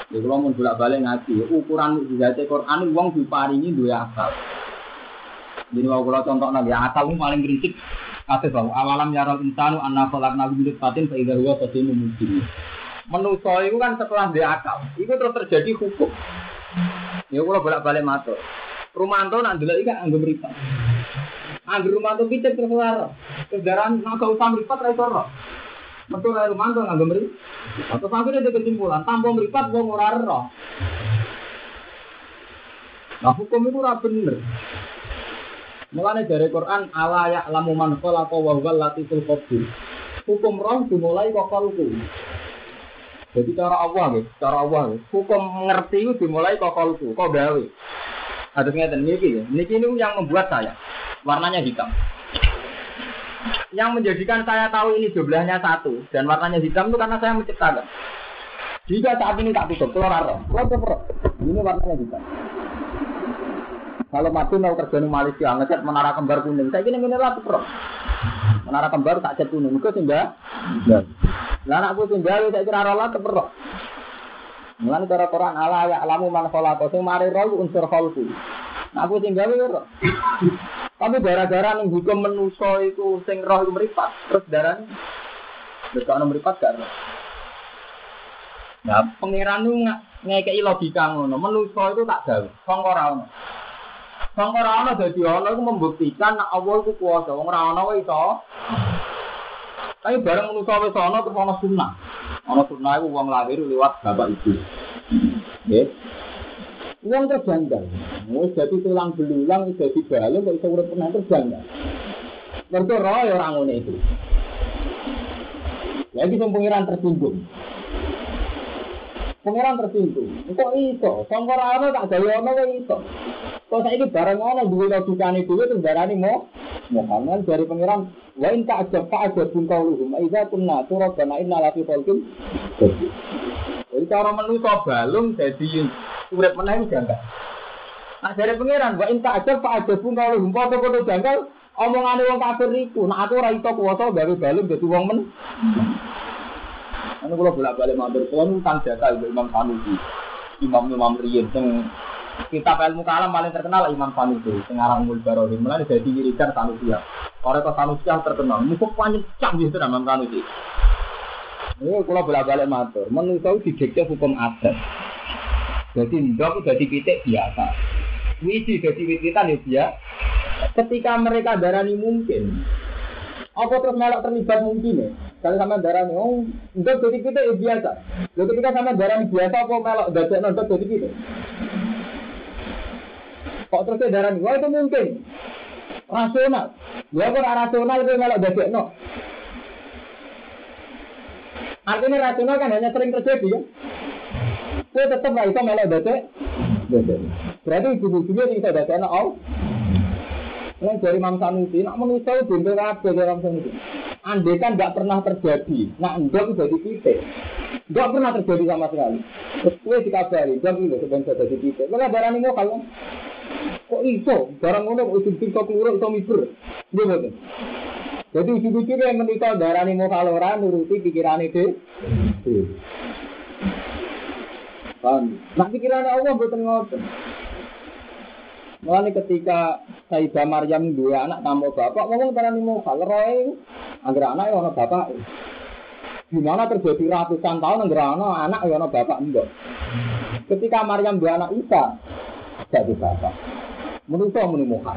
Ya kalau mau bolak balik ngaji, ukuran mukjizat Quran uang diparingi dua akal. Jadi mau kalau contoh nabi akal paling kritik. Kata bahwa awalam yarol insanu anna kolak nabi milik fatin fa idza huwa qadimu mungkin. Menuso itu kan setelah dia akal, itu terus terjadi hukum. Ya kalau bolak balik matur. Rumanto nak dulu kan anggap meripat. Anggap Rumanto picek terus lara. Nak kau usah meripat ra Metu ra Rumanto nganggo mripat. Atau sampai ada kesimpulan, tanpa meripat wong ora roh. Nah hukum itu ora bener. Mulane dari Quran ala ya lamu man khalaqa wa latiful khabir. Hukum roh dimulai kok. Jadi cara Allah gitu, cara Allah gitu. Hukum mengerti itu dimulai kok kalku, kok gawe. Ada ngeten niki ya. Niki ini yang membuat saya warnanya hitam. Yang menjadikan saya tahu ini jumlahnya satu dan warnanya hitam itu karena saya menciptakan. Jika saat ini tak tutup, keluar roh, keluar roh. Ini warnanya hitam. Kalau mati mau kerja di Malaysia, ngecat menara kembar kuning. Saya kira mineral tuh Menara kembar tak cat kuning, itu tinggal. Lah anakku tinggal, saya kira roh lah terperok. Mulane cara Quran ala ya alamu man khalaqa sing mari roh unsur khalqu. Nah, aku tinggal ya Tapi gara-gara ning hukum menuso itu sing roh itu meripat, terus darah Dekak meripat gak. Nah, pangeran itu ngekei logika ngono, menuso itu tak gawe, sangka ora ono. Sangka ora ono iku membuktikan nek Allah iku kuwasa, wong. Tapi bareng menuso wis ono terus ono sunnah. Ono sunnah iku wong lahir lewat bapak ibu. Nggih. Wong terjanggal. Wis dadi tulang belulang, dadi balung kok iso urip tenan terjanggal. Mergo roh ya ora itu. Lagi sing pengiran tersinggung. Pengiran tersinggung. Kok iso? Sangkor ana tak gawe ana kok iso. Kok saiki bareng ana duwe logikane dhewe terus darani mo Muhammad dari pengiran wa in ta'jab fa'jab bin qauluhum idza kunna turabana inna la fi Jadi cara manusa balung dadi urip meneh janggal. Nah dari pengiran wa in ta'jab fa'jab bin qauluhum padha-padha janggal omongane wong kafir iku. Nah aku ora iso kuwasa gawe balung dadi wong men. Anu kula bolak-balik matur suwun utang jasa Imam Sanusi. Imam-imam riyin sing kitab ilmu kalam paling terkenal Imam Sanusi, sing aran Umul Barohin. Mulane dadi wiridan Sanusi. Ora kok Sanusi terkenal, musuh pancen canggih tenan Imam Sanusi. Ini kula bolak-balik matur, manusa didikte hukum adat. Jadi ndok dadi pitik biasa. Wiji dadi wititan ya biasa. Ketika mereka darani mungkin, apa terus melok terlibat mungkin ya? Kalau sama darani, oh, untuk jadi kita ya biasa. Lalu ketika sama darani biasa, apa melok dadek nonton jadi kita? Kok terus darani, wah itu mungkin. Rasional. Ya kok rasional itu melok dadek no. Artinya rasional kan hanya sering terjadi ya. Kue tetap bisa melok dadek. Dadek. Berarti ujung-ujungnya bisa dadek no. Oh. Nah, dari Imam Sanusi, nak manusia itu bentuk kabeh dari Imam Sanusi. Andai kan nggak pernah terjadi, nak ndok jadi titik. Nggak pernah terjadi sama sekali. Terus kue dikabari, ndok itu sebenarnya jadi titik. Mereka darah ini kalau kok iso, barang ngono ujung iso keluar iso miber. Dia. Jadi ujung-ujungnya yang menikah darah ini mau kalau orang nuruti pikiran itu. Nah pikirannya Allah betul ngotot. Mulane ketika Sayyidah Maryam dua anak tambah bapak, ngomong barang mau kalau roy, agar anak yang bapak. Gimana terjadi ratusan tahun agar anak yang bapak enggak. Ketika Maryam dua anak Isa, jadi bapak. Menurut menemukan.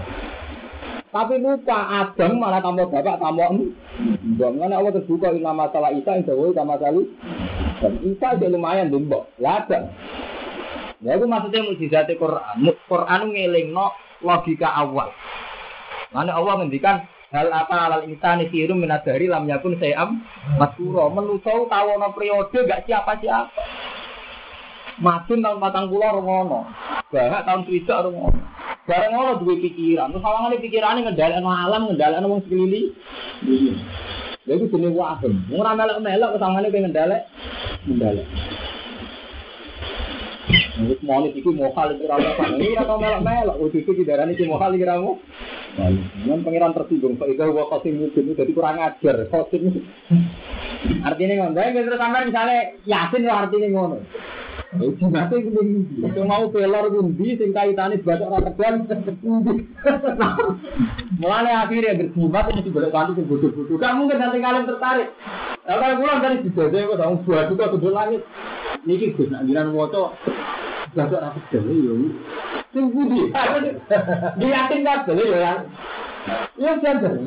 Tapi lupa Adam malah tambah bapak tambah em. Enggak, mana Allah terbuka ini masalah Isa, Isa woi sama sekali. Dan Isa itu lumayan dimbok, ya ada. Ya itu maksudnya mukjizat Quran. Quran ngelingno logika awal. Mana Allah ngendikan hal apa alal insani sirum minadari lam yakun sayam maskuro menuso tahu no periode gak siapa siapa. Madun tahun patang pulau rungono, bahak tahun tujuh rungono. Bareng ngono duwe pikiran, terus sawangane pikirane ngendhalekno alam, ngendhalekno wong sekeliling. Lha iku jenenge waham. Ora melok-melok sawangane pengen ngendhalek, ngendhalek. Wis monis iki mokal iki ora apa. Ini ora tau melok-melok. Wis iki didarani iki mokal iki ramu. Mun pangeran tersinggung, Pak Ida wa qasim mungkin jadi kurang ajar. Qasim. Artinya ngono. Terus sampean misale yasin lho artinya ngono. Itu nanti itu mau pelor bundi sing kaitane batok ora. Mulane akhirnya berjimat ini digolek kanthi sing mungkin nanti kalian tertarik. Kalau pulang dari dijajah kok dong buah juga tuh langit. Niki Gus nak jiran waca batok ora kedan yo. Sing budi. Diyakin kabeh yo ya. Ya jajar.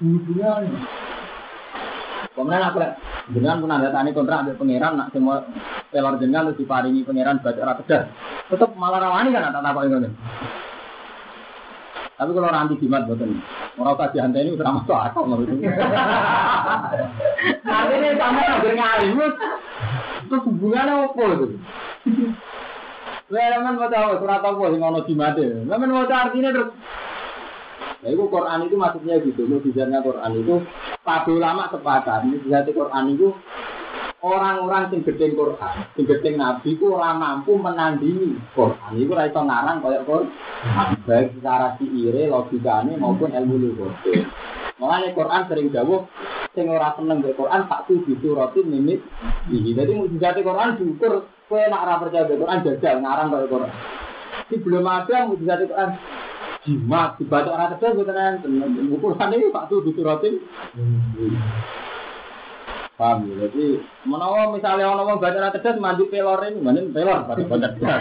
Dunia Kemudian aku lihat dengan menandatangani kontrak ambil pangeran nak semua pelor jenengan terus diparingi pangeran baca ora tegas. Tetap malah rawani kan tak apa ini. Tapi kalau orang anti jimat boten. Orang tak dihantai ini udah masuk akal menurut itu. (laughs) Artinya sama hampir ngalim. Itu hubungannya apa itu? Leman mau tahu surat apa sing ono jimat e. Leman mau artinya terus Nah, itu Quran itu maksudnya gitu, mujizatnya Quran itu Pak ulama sepakat, mujizat Quran itu orang-orang sing gedeng Quran, sing gedeng Nabi itu ora mampu menandingi Quran. Itu ora ngarang kaya Quran. Baik secara siire, logikane maupun ilmu lugat. Makanya Quran sering jawab, sing ora seneng ke Quran tak tuh roti mimit. Jadi mujizat Quran diukur kowe nak percaya Quran jajal ngarang kaya Quran. Ini belum ada mujizat Quran jimat dibaca orang cerdas bukan enten ukuran ini pak tuh disuratin paham ya? Jadi menawa misalnya orang mau baca orang cerdas mandi pelor ini. Mana pelor pada cerdas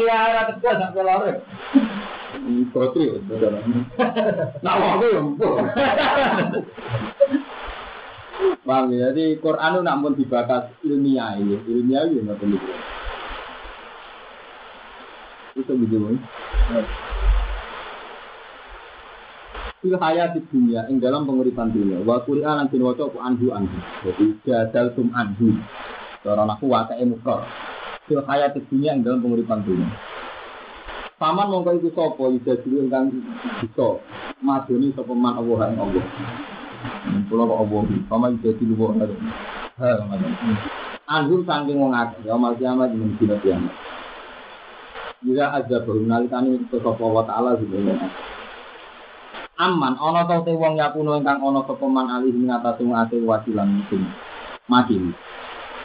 dia orang cerdas nak pelor protri nah aku yang Paham ya, jadi Quran itu namun dibakas ilmiah ini, ilmiah ini nggak perlu. Itu begitu, fil hayati dunia ing dalam penguripan dunia wa qur'an lan tin waca anhu anhu jadi jadal tum anhu cara aku wae mukor fil hayat dunia yang dalam penguripan dunia. Paman mongko iku sapa ida dulu ingkang bisa madoni sapa man Allah ing Allah. Kula kok Allah paman ida dulu kok. Ha Anhum saking wong akeh ya mal kiamat ing dina kiamat. Jika ada baru nalikani sapa wa taala sebenarnya. Aman ana to te wong yakuno ingkang ana sapa man alih ing atase wong ate wasilan musim. Mati.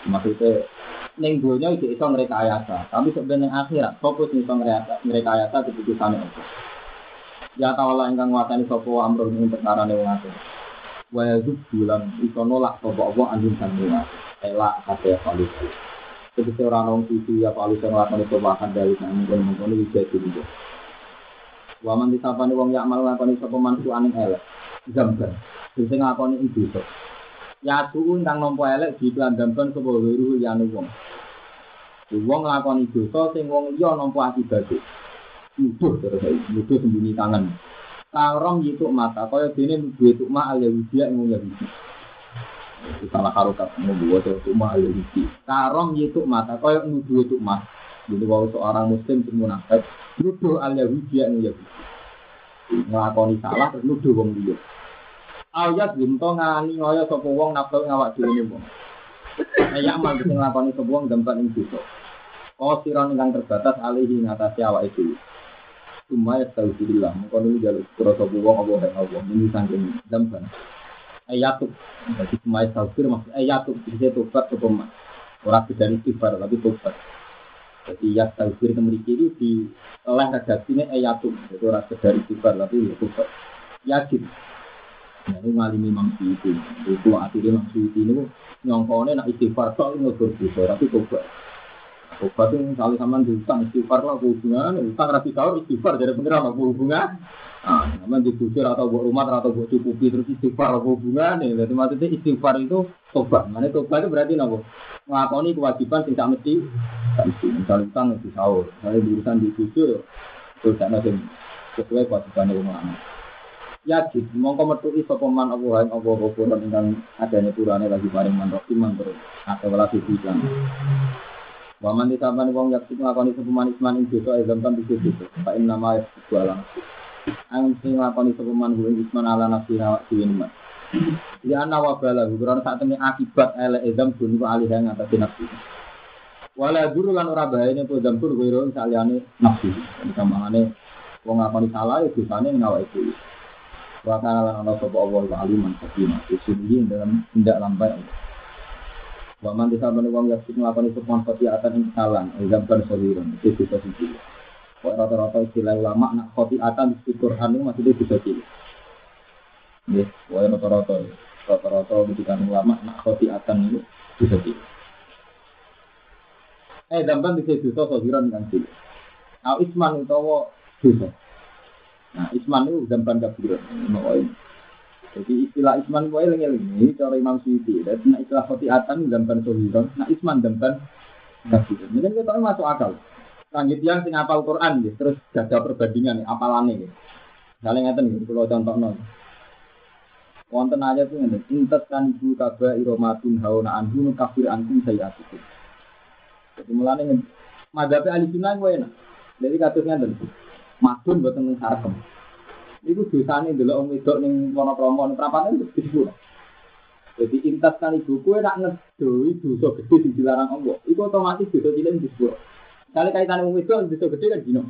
Maksudnya ning donya iki iso ngrekayasa, tapi sebenarnya akhirat fokus iso ngrekayasa keputusane Allah. Ya ta'ala ingkang nguasani sapa amro ing perkarane wong akeh. Wa yazub bulan iso nolak sapa Allah anjing sandunga. Elak kate palu. Ketika orang orang suci ya palu sing lakoni perubahan dari mungkin-mungkin iki jadi juga. Waman disapani wong yak malu lakoni sapa mantu aning elek. Zamban. Sing ngakoni itu. Ya tuh ingkang nampa elek diplandamkan sapa wiru liyane wong. Wong nglakoni dosa sing wong liya nampa akibate. Nuduh terus nuduh sembunyi tangan. Karom yituk mata kaya dene duwe tukma al Yahudi ing Yahudi. Salah harokat membuat tukma al Yahudi. Karom yituk mata kaya nuduh tukma. Jadi kalau seorang muslim sing munafik nuduh al Yahudi ing Yahudi. Nglakoni salah terus nuduh wong liya. Ayat binto ngani ngaya sapa wong nafsu ngawak dhewe wong. Ayak mal sing nglakoni sapa wong dampak ing dosa. Kosiran ingkang terbatas alihi ngatasi awak itu. Cuma ya tahu billah, mengkono ini jalur kura sapa wong apa yang Allah ini saking dampak. Ayatuk, jadi cuma ya tahu maksud ayatuk bisa tobat sapa mas. Orang bedani istighfar tapi tobat. Jadi ya itu memiliki itu di oleh redaksinya ayatuk, jadi orang sekedar istighfar tapi ya tobat. Yakin, Nah, ini ngalimi Imam Syuuti. Itu akhirnya ini nyongkone nak istighfar tok ngobrol dosa tapi tobat. Tobat itu misalnya sama diutang istighfar lah hubungan, utang rapi sahur istighfar jadi pengiran apa hubungan. Ah, nama dibusir atau buat rumah atau buat cukupi terus istighfar apa hubungan nih. Jadi maksudnya istighfar itu tobat. Mana tobat itu berarti nabo ngelakoni kewajiban tidak mesti. Misalnya utang di sahur, misalnya urusan dibusir, terus ada sesuai kewajiban ulama yakin mongko metuki sapa man Allah ing Allah ghafuran ingkang adane turane lagi paring man rahim terus atau wala sisan Waman ditamani wong yak nglakoni sapa man isman ing dosa kan bisa dosa fa inna ma yasbu ala ang sing nglakoni sapa man kuwi isman ala nafsi awak dhewe man Ya ana wa bala kurang sak akibat ele ezam duni wa alih ing atase nafsi Wala duru lan ora bahayane po zampur kuwi saliyane nafsi wong nglakoni salah ya dosane ing awake dhewe. Wa kana Allah wa aliman hakim. Dalam tindak lambai Allah. Wa man disabani wong yang sing nglakoni sapa khotiatan ing kesalahan, izam kan sawiran, itu bisa siji. Wa rata-rata istilah ulama nak khotiatan di Quran itu maksudnya bisa cilik. Nggih, wa rata-rata rata-rata ketika ulama nak khotiatan itu bisa cilik. Eh, dampan bisa dosa sawiran kan cilik. Nah, isman utawa dosa. Nah, Isman itu dampan kabiran. Jadi istilah Isman itu eling ini cara Imam Syuuti. Dan nah, istilah khotiatan dampan sohiron. Nah, Isman dampan kabiran. Mungkin kita masuk akal. Langit yang sing apal Quran ya, terus jaga perbandingan nih, apalannya ya. Misalnya ngeten nih, kalau contoh nol. Wonten aja tuh ngeten, intas kan ibu kaba iromatun hauna anhu kafir antum sayyatikum. Jadi mulane ngeten, madhabe ahli sunnah gue enak. Jadi katus ngeten, madun buatan mengharapkan. Iku dosane ndelok wong wedok ning Wonopromo ning prapatan itu disebut. Jadi intas kan ibu kue nak ngedoi dosa gede sing dilarang Allah. Iku otomatis dosa cilik disebut. Kali kaitan wong wedok dosa gede kan dino.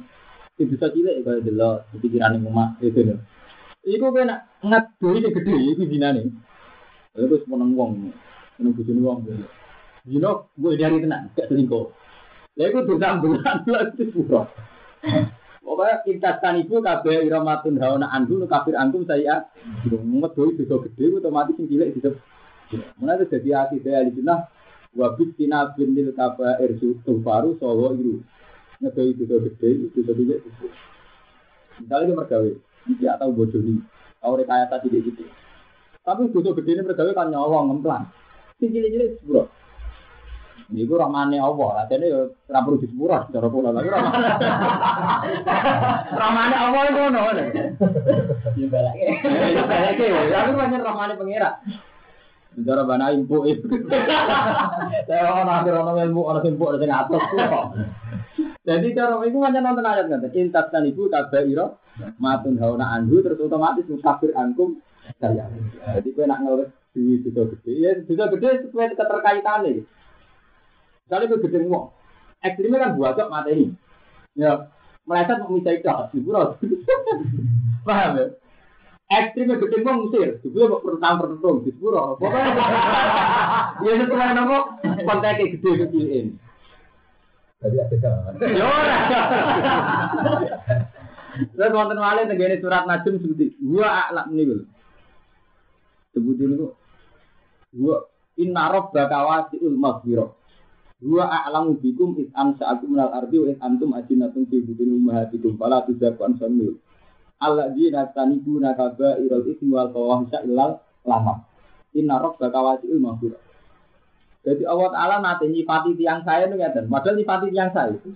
Sing dosa cilik kaya delok pikiran ning omah itu lho. Iku kue nak ngedoi sing gede iku dinane. Iku semeneng wong, seneng bojone wong. Dino gue dari tenang, gak selingkuh. Lha iku dosa ambulan lha disebut. Pokoknya intaskan ibu kabeh iramatun hawana andu kafir antum saya ngedoi dosa gede otomatis sing cilik itu jadi hati saya di sana wabit tina bin lil kaba irsu tufaru sawo iru ngedoi dosa gede dosa cilik itu. Misalnya dia mergawe, dia tahu bojoni, tahu rekayasa tidak gitu. Tapi dosa gede ini mergawe kan nyolong ngemplang. Sing cilik-cilik sepuluh. Iku rahmane Allah, atene yo ora perlu disepuro cara kula lagi rahmane. Rahmane Allah iku ngono lho. Yo balake. Yo balake, aku pancen rahmane pangeran. Cara bana impu itu. Saya orang akhir orang ilmu orang impu orang sing atas kok. Jadi cara itu hanya nonton ayat nggak? Intas dan ibu tabairo matun hauna anhu terus otomatis musafir ankum saya. Jadi kau nak ngeluh duit bisa gede, ya bisa gede sesuai keterkaitan nih. Misalnya kau gede ngomong, ekstrimnya kan buat mata ini. Ya, meleset mau minta ikhlas, ibu Paham ya? Ekstrimnya gede ngomong musir, ibu mau pertang pertung, ibu Pokoknya, ya sesuai nama kontennya gede kecilin. Jadi ada jalan. Ya ora. Terus wonten malih tenggene surat Najm sebuti gua a'lam niku. Sebutin niku gua inna rabbaka wasi'ul maghfirah. Gua a'lamu bikum is ansa'akum minal ardi wa is antum ajinatun fi butun ummahatikum fala tuzaku ansamil. Alladzina tanibuna kaba'irul ismi wal fawahisha illal lama. Inna rabbaka wasi'ul maghfirah. Jadi Allah Ta'ala nanti nyifati tiang saya itu ngeten. Padahal nyifati tiang saya itu.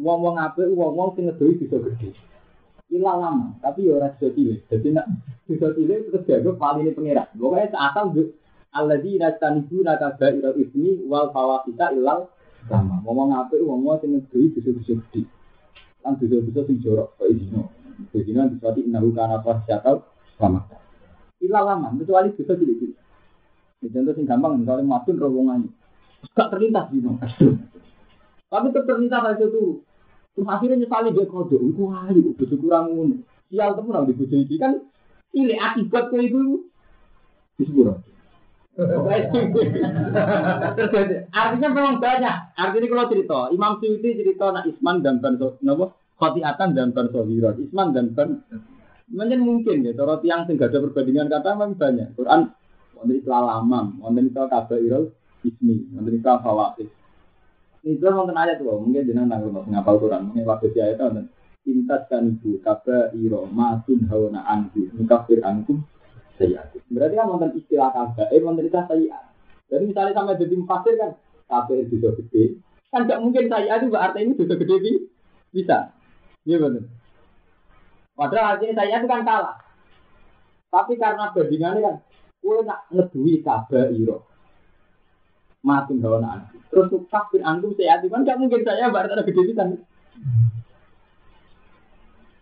Wong-wong apik, wong-wong sing ngedoi bisa gede. Ilah lama, tapi ya ora bisa cilik. Jadi nak bisa cilik terus jago paling ini pengira. Pokoknya seasal Alladzi nastanibu nakaba ila ismi wal fawasita ilal lama. Ngomong apik, wong-wong sing ngedoi bisa bisa gede. Kan bisa-bisa sing jorok kok isino. Jadi nanti suatu inahu kana fasyakal lama. Ilah lama, kecuali bisa cilik-cilik. Ya, contoh sing gampang, misalnya matun rombongan. Gak terlintas gitu. Tapi tetap terlintas aja tuh. Terus akhirnya nyesali dia kode. Iku hari, bojo kurang ngono. Sial temen nang di bojo iki kan ini akibat ke itu. Disepuro. Artinya memang banyak. Artinya kalau cerita, Imam Suyuti cerita nak Isman dan Ban Napa? Khotiatan dan Ban Sohirat. Isman dan Ban Mungkin mungkin ya, kalau tiang gak ada perbandingan kata memang banyak. Quran wonten istilah lamam, wonten istilah ismi, wonten istilah fawaid. Itu wonten ayat tuh, mungkin jenengan nanggung ngapal Quran, mungkin waktu si ayat wonten intas kan ibu kabairo matun hawana anhu mukafir ankum sayyat. Berarti kan wonten istilah kabair, wonten istilah sayyat. Jadi misalnya sampai jadi mufasir kan kabair bisa gede, kan gak mungkin sayyat itu berarti ini bisa gede bisa. Iya benar. Padahal artinya saya itu kan kalah. Tapi karena bandingannya kan, kue nak iro. Makin hawa nanti. Terus kafir antum saya kan gak mungkin saya berarti ada gede bisa.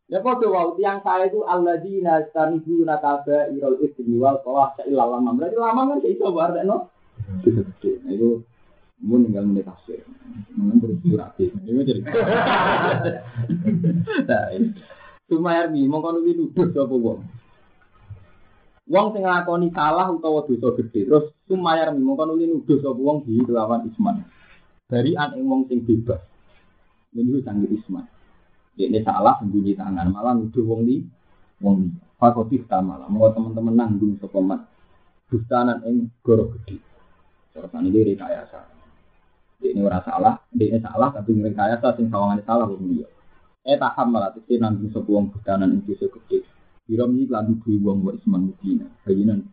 Ya kok wow, tiang saya itu alladzina stanibu nakaba irol ismi wal qawah sa'il lama. Berarti lama kan iso berarti no. Itu mau tinggal menit tafsir. Mungkin terus surat. Itu jadi. Nah, Sumayar mi mongko nuwi nuduh sapa wong. Wong sing nglakoni salah utawa dosa gede terus sumayar mongko nuwi nuduh sapa wong di kelawan isman. Dari an ing wong sing bebas. Ini sanggih isman. Ini salah sembunyi tangan malah nuduh wong li wong li. Fakoti malah mau teman-teman nanggung sapa mat. Bustanan ing goro gede. Terus ini rekayasa. Ini ora salah, ini salah tapi rekayasa sing sawangane salah wong liya. Eh taham malah tegese nanggung sapa wong budanan ing dosa gede. Biro iki lan duwe wong wa isman mudina. Bayinan